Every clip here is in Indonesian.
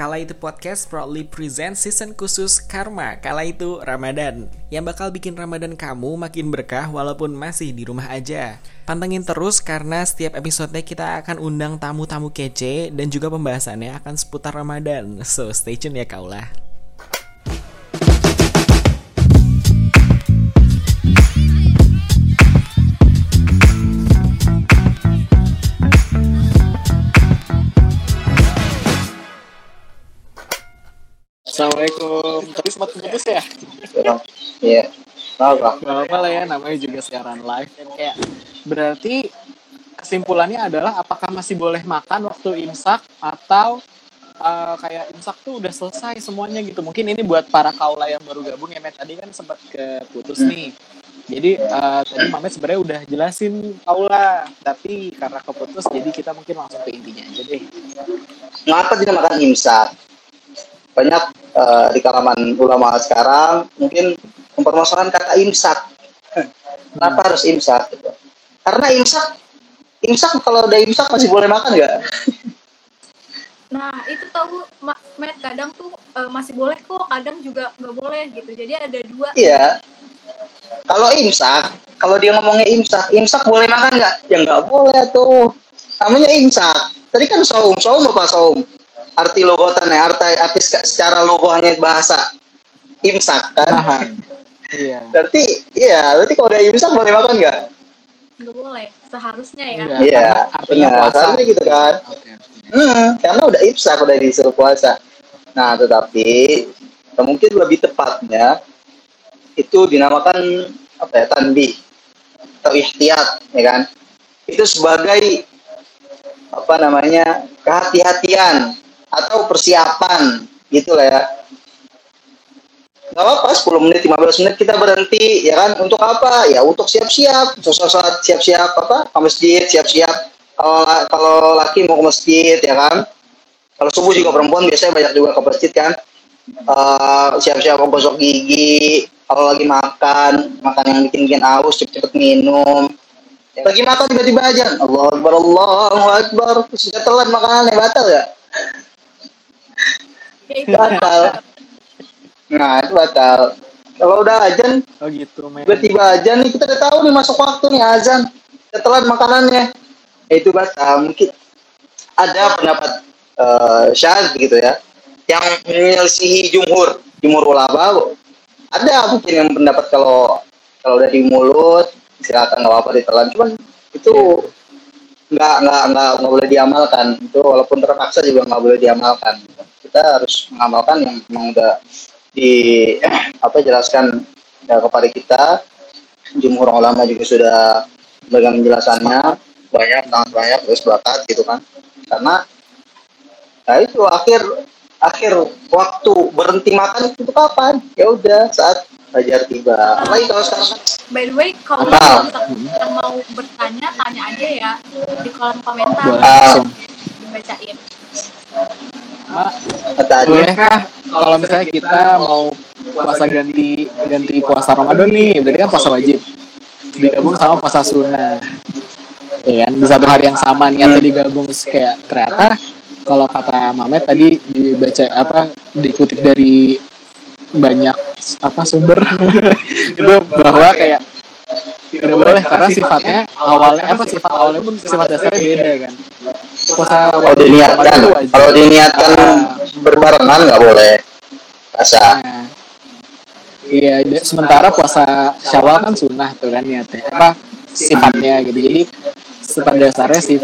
Kala itu podcast proudly present season khusus Karma Kala itu Ramadan. Yang bakal bikin Ramadan kamu makin berkah walaupun masih di rumah aja. Pantengin terus karena setiap episodenya kita akan undang tamu-tamu kece Dan juga pembahasannya akan seputar Ramadan. So stay tune ya kaulah Assalamualaikum. Tadi sempat putus ya? Iya. Apa? Gak apa lah ya, namanya juga siaran live. Dan kayak berarti kesimpulannya adalah apakah masih boleh makan waktu imsak atau uh, kayak imsak tuh udah selesai semuanya gitu. Mungkin ini buat para kaula yang baru gabung ya, Met. Tadi kan sempat keputus nih. Jadi uh, tadi Mamet sebenarnya udah jelasin kaula, tapi karena keputus jadi kita mungkin langsung ke intinya aja deh. Kenapa dinamakan imsak? Banyak uh, di kalangan ulama sekarang mungkin mempermasalahkan kata imsak. Kenapa harus imsak? Gitu. Karena imsak, imsak kalau udah imsak masih boleh makan nggak? Nah, itu tahu Matt kadang tuh uh, masih boleh kok, kadang juga nggak boleh gitu. Jadi ada dua. Iya. Kalau imsak, kalau dia ngomongnya imsak, imsak boleh makan nggak? Ya nggak boleh tuh. Namanya imsak. Tadi kan saum, saum apa saum? Arti logotan ya, arti, arti secara logonya bahasa imsak kan? Tahan. Iya. Berarti, iya, berarti kalau udah imsak boleh makan nggak? Nggak boleh, seharusnya ya. Iya. Iya, Artinya puasa. Seharusnya gitu kan? Oke. Hmm, karena udah imsak, udah disuruh puasa. Nah, tetapi mungkin lebih tepatnya itu dinamakan apa ya tanbi atau ihtiyat, ya kan? Itu sebagai apa namanya kehati-hatian atau persiapan gitulah ya. Gak apa-apa 10 menit 15 menit kita berhenti ya kan? Untuk apa? Ya untuk siap-siap saat siap-siap apa? Ke masjid siap-siap. Kalau kalau laki mau ke masjid ya kan? Kalau subuh juga perempuan biasanya banyak juga ke masjid kan? Eh, siap-siap mau gosok gigi. Kalau lagi makan makan yang bikin bikin aus cepet-cepet minum. Lagi makan tiba-tiba aja Allah Akbar Allahu Akbar. Terus udah telat makanannya batal ya batal. Nah itu batal. Kalau udah ajan Oh gitu, men. tiba-tiba aja nih kita udah tahu nih masuk waktu nih azan. Telat makanannya. Ya, itu batal. Mungkin ada pendapat uh, syad gitu ya yang menyelisihi jumhur jumhur ulama. Ada mungkin yang pendapat kalau kalau udah di mulut silakan nggak apa-apa ditelan. Cuman itu nggak nggak nggak nggak boleh diamalkan. Itu walaupun terpaksa juga nggak boleh diamalkan kita harus mengamalkan yang memang udah di apa jelaskan ya, kepada kita. Jumhur ulama juga sudah memberikan penjelasannya. Banyak sangat banyak terus bakat gitu kan. Karena nah itu akhir akhir waktu berhenti makan itu kapan ya udah saat fajar tiba. Apalagi kalau sekarang By the way, kalau yang mau bertanya, tanya aja ya di kolom komentar. Langsung. Dibacain. Mak, bolehkah kalau misalnya kita mau puasa ganti ganti puasa Ramadan nih, berarti kan puasa wajib. Digabung sama puasa sunnah. Ya kan, di satu hari yang sama niatnya digabung kayak ternyata kalau kata Mamet tadi dibaca apa dikutip dari banyak apa sumber. Itu bahwa kayak tidak boleh karena sifatnya awalnya apa sifat awalnya pun sifat dasarnya beda kan puasa kalau diniatkan kalau diniatkan berbarengan nggak boleh Nah, Iya, da- sementara puasa Syawal kan sunnah tuh kan niatnya. Apa sifatnya gitu. Jadi sifat dasarnya sih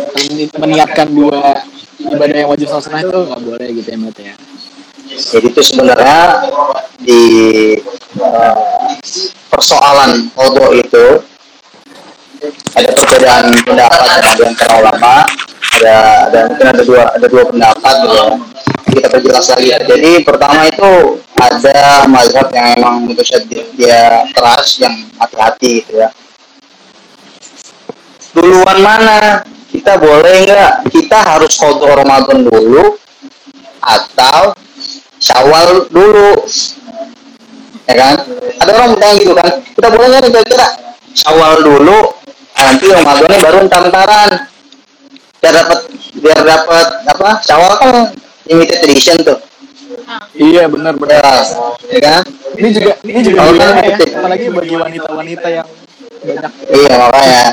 meniatkan dua ibadah yang wajib sunnah itu nggak boleh gitu ya, Mat ya. Jadi itu sebenarnya di eh, persoalan kodok itu ada perbedaan pendapat ada antara ulama ada ada mungkin ada dua ada dua pendapat gitu ya. kita perjelas lagi ya. jadi pertama itu ada mazhab yang emang mutasyadid dia keras yang hati-hati gitu ya. Duluan mana? Kita boleh nggak? Kita harus kodok Ramadan dulu atau Syawal dulu. Ya kan? Ada orang bilang gitu kan? Kita boleh nggak? Kira-kira Syawal dulu nanti Ramadannya baru entar-entaran biar dapat biar dapat apa Syawal kan limited edition tuh. Iya benar ya, benar. ya kan? Ini juga ini juga gimana kan ya? Apalagi bagi wanita-wanita yang banyak. Iya makanya.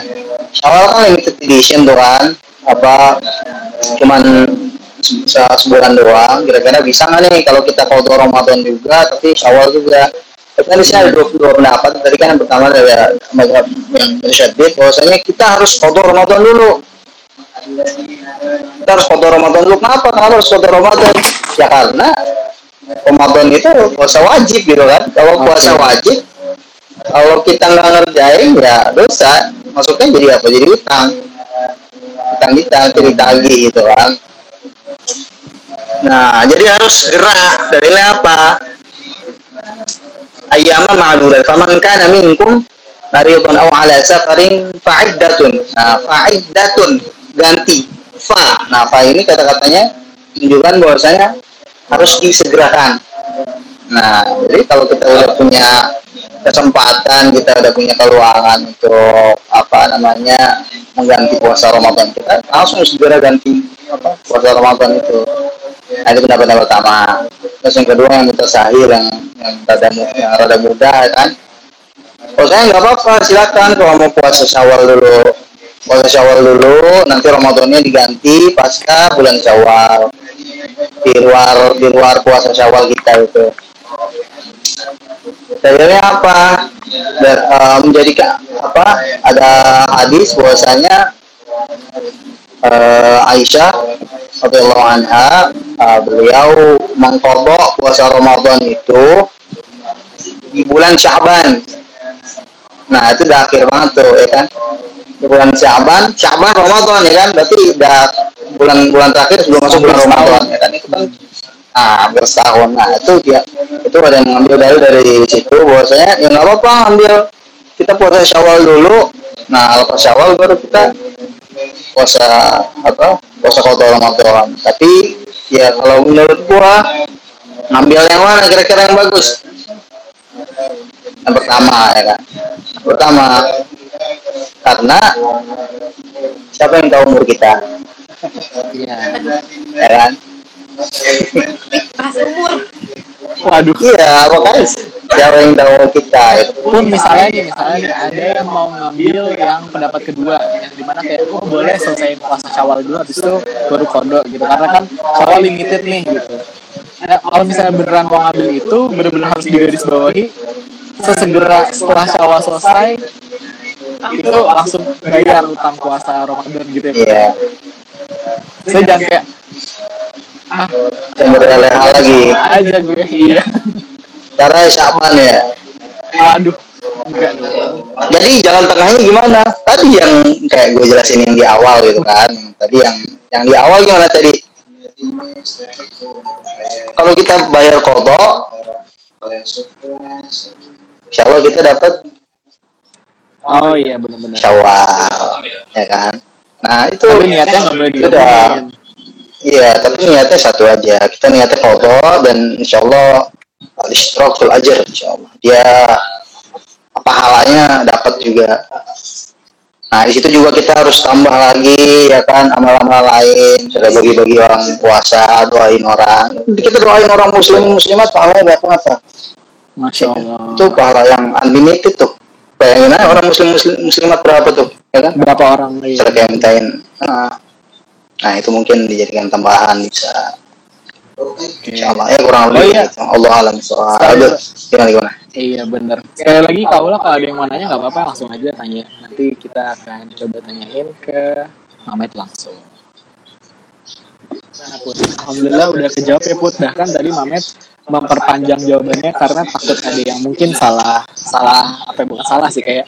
Awal kan limited edition tuh kan. Apa cuman se- se- sebulan doang. Kira-kira bisa nggak nih kalau kita foto Ramadan juga tapi Syawal juga. Tapi kan di sini ada dua, dua pendapat. Tadi kan yang pertama dari mazhab yang bersyadid bahwasanya kita harus foto Ramadan dulu kita harus foto Ramadan dulu kenapa? Kenapa harus foto Ramadan? Ya karena Ramadan itu puasa wajib gitu kan. Kalau puasa wajib kalau kita nggak ngerjain ya dosa. Masuknya jadi apa? Jadi utang. Utang kita jadi tagih gitu kan. Nah jadi harus gerak. Dalilnya apa? Ayyaman ma'dudat. Faman kana minkum maridan aw ala safarin fa'iddatun. Nah fa'iddatun ganti. Fa. Nah fa ini kata-katanya menunjukkan bahwasanya harus disegerakan. Nah jadi kalau kita udah punya kesempatan kita udah punya peluangan untuk apa namanya mengganti puasa Ramadan kita langsung segera ganti apa puasa Ramadan itu. Nah itu pendapat pertama. Terus yang kedua yang kita sahir yang yang rada yang rada muda ya kan. Saya nggak apa-apa silakan. Kalau mau puasa syawal dulu puasa syawal dulu nanti Ramadannya diganti pasca bulan syawal. Di luar di luar puasa syawal kita itu. Dalilnya apa? Dan, eh, menjadi ka- apa ada hadis bahwasanya eh, Aisyah radhiyallahu anha eh, beliau mengkodok puasa Ramadan itu di bulan Syaban. Nah itu udah akhir banget tuh ya kan di bulan Syaban. Syaban Ramadan ya kan? Berarti udah bulan-bulan terakhir sebelum masuk bulan Ramadan ya kan? Itu kan ah setahun nah itu dia itu ada yang mengambil dalil dari situ. Bahwasanya ya nggak apa-apa ambil. Kita puasa syawal dulu. Nah lepas syawal baru kita puasa apa puasa kotor Ramadan. Tapi ya kalau menurut gua ngambil yang mana? Kira-kira yang bagus? Yang pertama ya kan? Pertama karena siapa yang tahu umur kita Iya. ya kan Pas umur. Waduh. iya makanya siapa yang tahu kita itu Pun misalnya nih, misalnya nih, ada yang mau ngambil yang pendapat kedua, yang di mana kayak oh boleh selesai puasa syawal dulu, habis itu baru kodo gitu. Karena kan syawal limited nih gitu. Nah, kalau misalnya beneran mau ngambil itu, bener-bener harus digarisbawahi sesegera setelah syawal selesai itu langsung bayar utang puasa Ramadan gitu ya. iya Saya jangan kayak ah berleha lagi aja gue iya. cara Syaban ya Waduh. Enggak dong. jadi jalan tengahnya gimana tadi yang kayak gue jelasin yang di awal gitu kan tadi yang yang di awal gimana tadi kalau kita bayar kodok insya Allah kita dapat Oh iya benar-benar. syawal ya kan nah itu Tapi niatnya nggak boleh udah iya tapi niatnya satu aja kita niatnya kodok dan insya Allah al-istirokul ajar insya Allah dia pahalanya dapat juga Nah, di situ juga kita harus tambah lagi ya kan amal-amal lain. Kita bagi-bagi orang puasa, doain orang. Kita doain orang muslim muslimat pahalanya berapa apa? Masya Allah. Itu pahala yang unlimited tuh. Bayangin aja orang muslim, muslim muslimat berapa tuh, ya kan? Berapa orang kayak mintain. Nah, nah, itu mungkin dijadikan tambahan bisa. Insya Allah ya kurang Oh, lebih iya. gitu. Allah alam soal. Gimana gimana? Iya bener. Sekali lagi kaulah kalau ada yang mau nanya nggak apa-apa langsung aja tanya. Nanti kita akan coba tanyain ke Mamet langsung. Nah, Put. Alhamdulillah udah kejawab ya Put. Bahkan tadi Mamet memperpanjang jawabannya karena takut ada yang mungkin salah salah apa ya, bukan salah sih kayak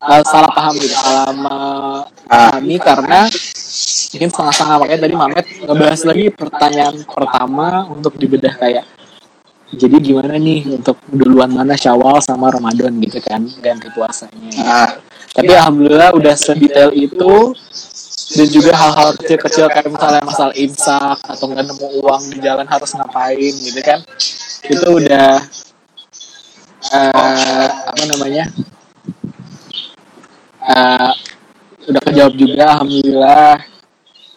uh, salah paham gitu salah memahami karena mungkin setengah-setengah makanya tadi Mamet ngebahas lagi pertanyaan pertama untuk dibedah kayak jadi gimana nih untuk duluan mana Syawal sama Ramadan gitu kan ganti puasanya. Nah, Tapi alhamdulillah udah sedetail itu dan juga hal-hal kecil-kecil kayak misalnya masalah imsak atau nggak nemu uang di jalan harus ngapain gitu kan itu udah eh, apa namanya eh, udah kejawab juga alhamdulillah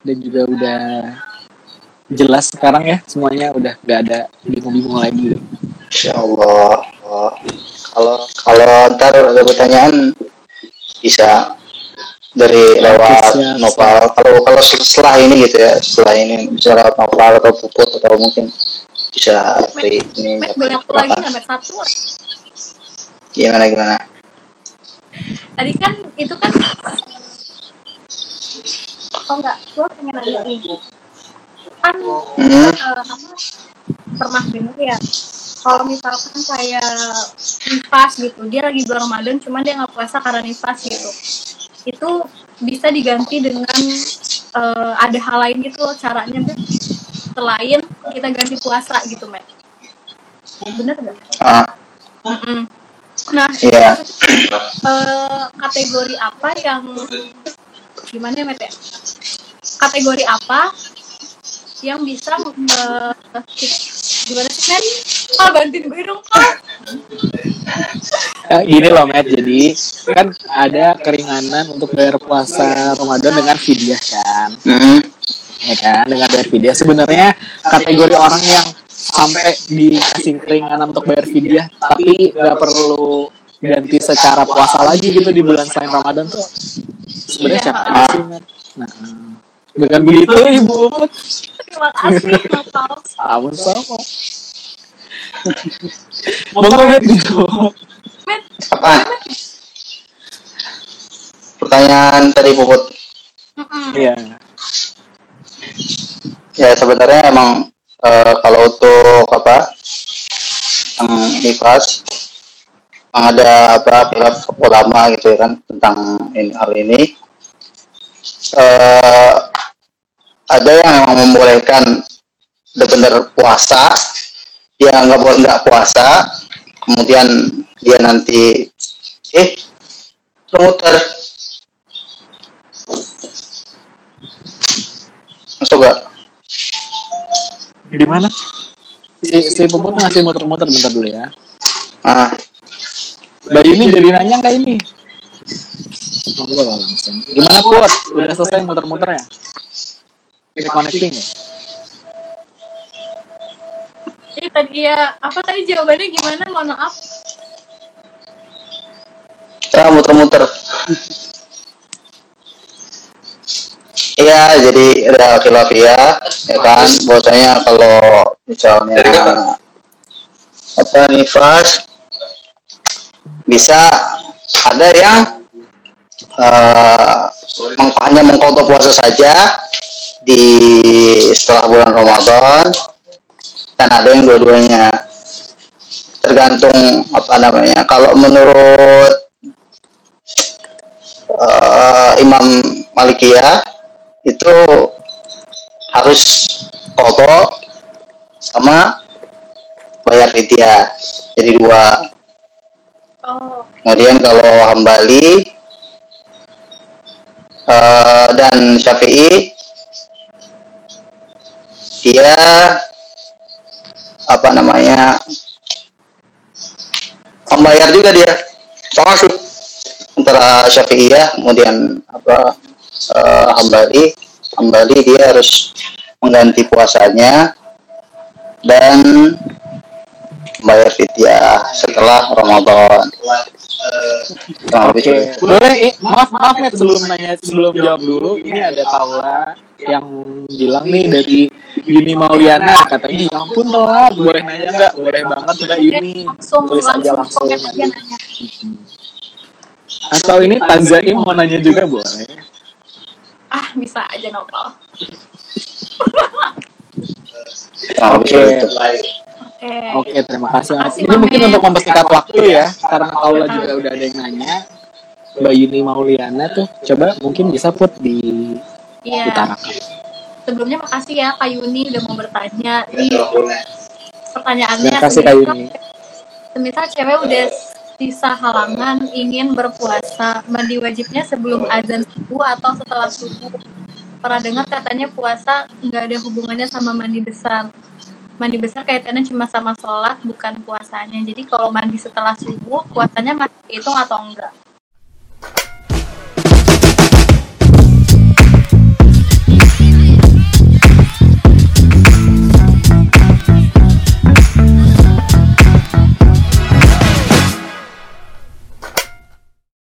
dan juga udah jelas sekarang ya semuanya udah nggak ada bingung-bingung lagi. Insya Allah. Kalau kalau ntar ada pertanyaan bisa dari lewat novel. Kalau kalau setelah ini gitu ya, setelah ini bisa lewat novel atau puput atau mungkin bisa dari ini Met aku lagi nggak met satu gimana gimana. tadi kan itu kan oh enggak gua pengen nanya nih kan Hmm. eh, apa pernah dengar ya kalau misalkan kayak nifas gitu dia lagi bulan Ramadan cuman dia nggak puasa karena nifas gitu itu bisa diganti dengan eh, ada hal lain gitu loh caranya Bet. selain kita ganti puasa gitu Met bener nggak? Mm-mm. Nah, Iya. eh, kategori apa yang gimana ya, Met ya? Kategori apa yang bisa eh, gimana sih, Met? Ah, bantuin gue dong, Kak. Eh, gini loh Matt, jadi kan ada keringanan untuk bayar puasa Ramadan dengan fidyah kan, hmm. ya kan, dengan bayar fidyah. Sebenarnya kategori orang yang sampai dikasih keringanan untuk bayar fidyah, tapi nggak perlu ganti secara puasa lagi gitu di bulan selain Ramadan tuh sebenarnya Iya. siapa aja sih Matt? Nah, dengan begitu ibu Terima kasih, Bapak. sama sama. Matt dijawab. Met, Apa? Pertanyaan tadi puput. Iya. Ya sebenarnya emang eh, kalau untuk apa yang emang ada apa khilaf ulama gitu ya kan tentang ini hal ini eh ada yang memang membolehkan benar-benar puasa dia nggak boleh nggak puasa kemudian dia nanti eh muter masuk gak Di mana? Si, si Puput ngasih muter-muter bentar dulu ya. ah Mbak Yuni jadi nanya nggak ini? Gimana Put? Udah selesai muter-muter ya? Reconnecting ya? Eh, tadi ya, apa tadi jawabannya gimana? Mohon maaf. ya muter-muter. Iya, jadi ada khilafiyah, ya kan, bahwasanya kalau misalnya apa nifas bisa. Ada yang eh meng- hanya mengkodok puasa saja di setelah bulan Ramadan dan ada yang dua-duanya. Tergantung apa namanya kalau menurut eh, Imam Malikiyah itu harus kodok sama bayar fidyah. Jadi dua. Oh, kemudian kalau Hambali eh, dan Syafi'i dia apa namanya membayar juga dia sih antara Syafi'iyah kemudian apa eh, Hambali Hambali dia harus mengganti puasanya dan membayar fidyah setelah Ramadan. Oke, itu. boleh. eh, maaf, maaf Matt, sebelum nanya, sebelum jawab dulu. Ini ada Paula yang bilang nih dari Yuni Mauliana katanya, ya ampun telat, boleh nanya nggak? Boleh banget Mbak Yuni. langsung, Tulis aja langsung. aja. Atau ini Tanzaim mau nanya juga boleh. Ah, bisa aja nopal. Oke. seperti Oke. Oke, terima kasih. Mas. Makasih, Ini mungkin untuk mempersingkat waktu ya, karena Paula juga udah ada yang nanya. Mbak Yuni Mauliana tuh, coba mungkin bisa put di Iya. utarakan. Sebelumnya makasih ya Kak Yuni udah mau bertanya. Di pertanyaannya Terima kasih Kak Yuni. semisal cewek udah sisa halangan ingin berpuasa, mandi wajibnya sebelum azan subuh atau setelah subuh. Pernah dengar katanya puasa nggak ada hubungannya sama mandi besar. Mandi besar kaitannya cuma sama sholat, bukan puasanya. Jadi kalau mandi setelah subuh, puasanya masih hitung atau enggak?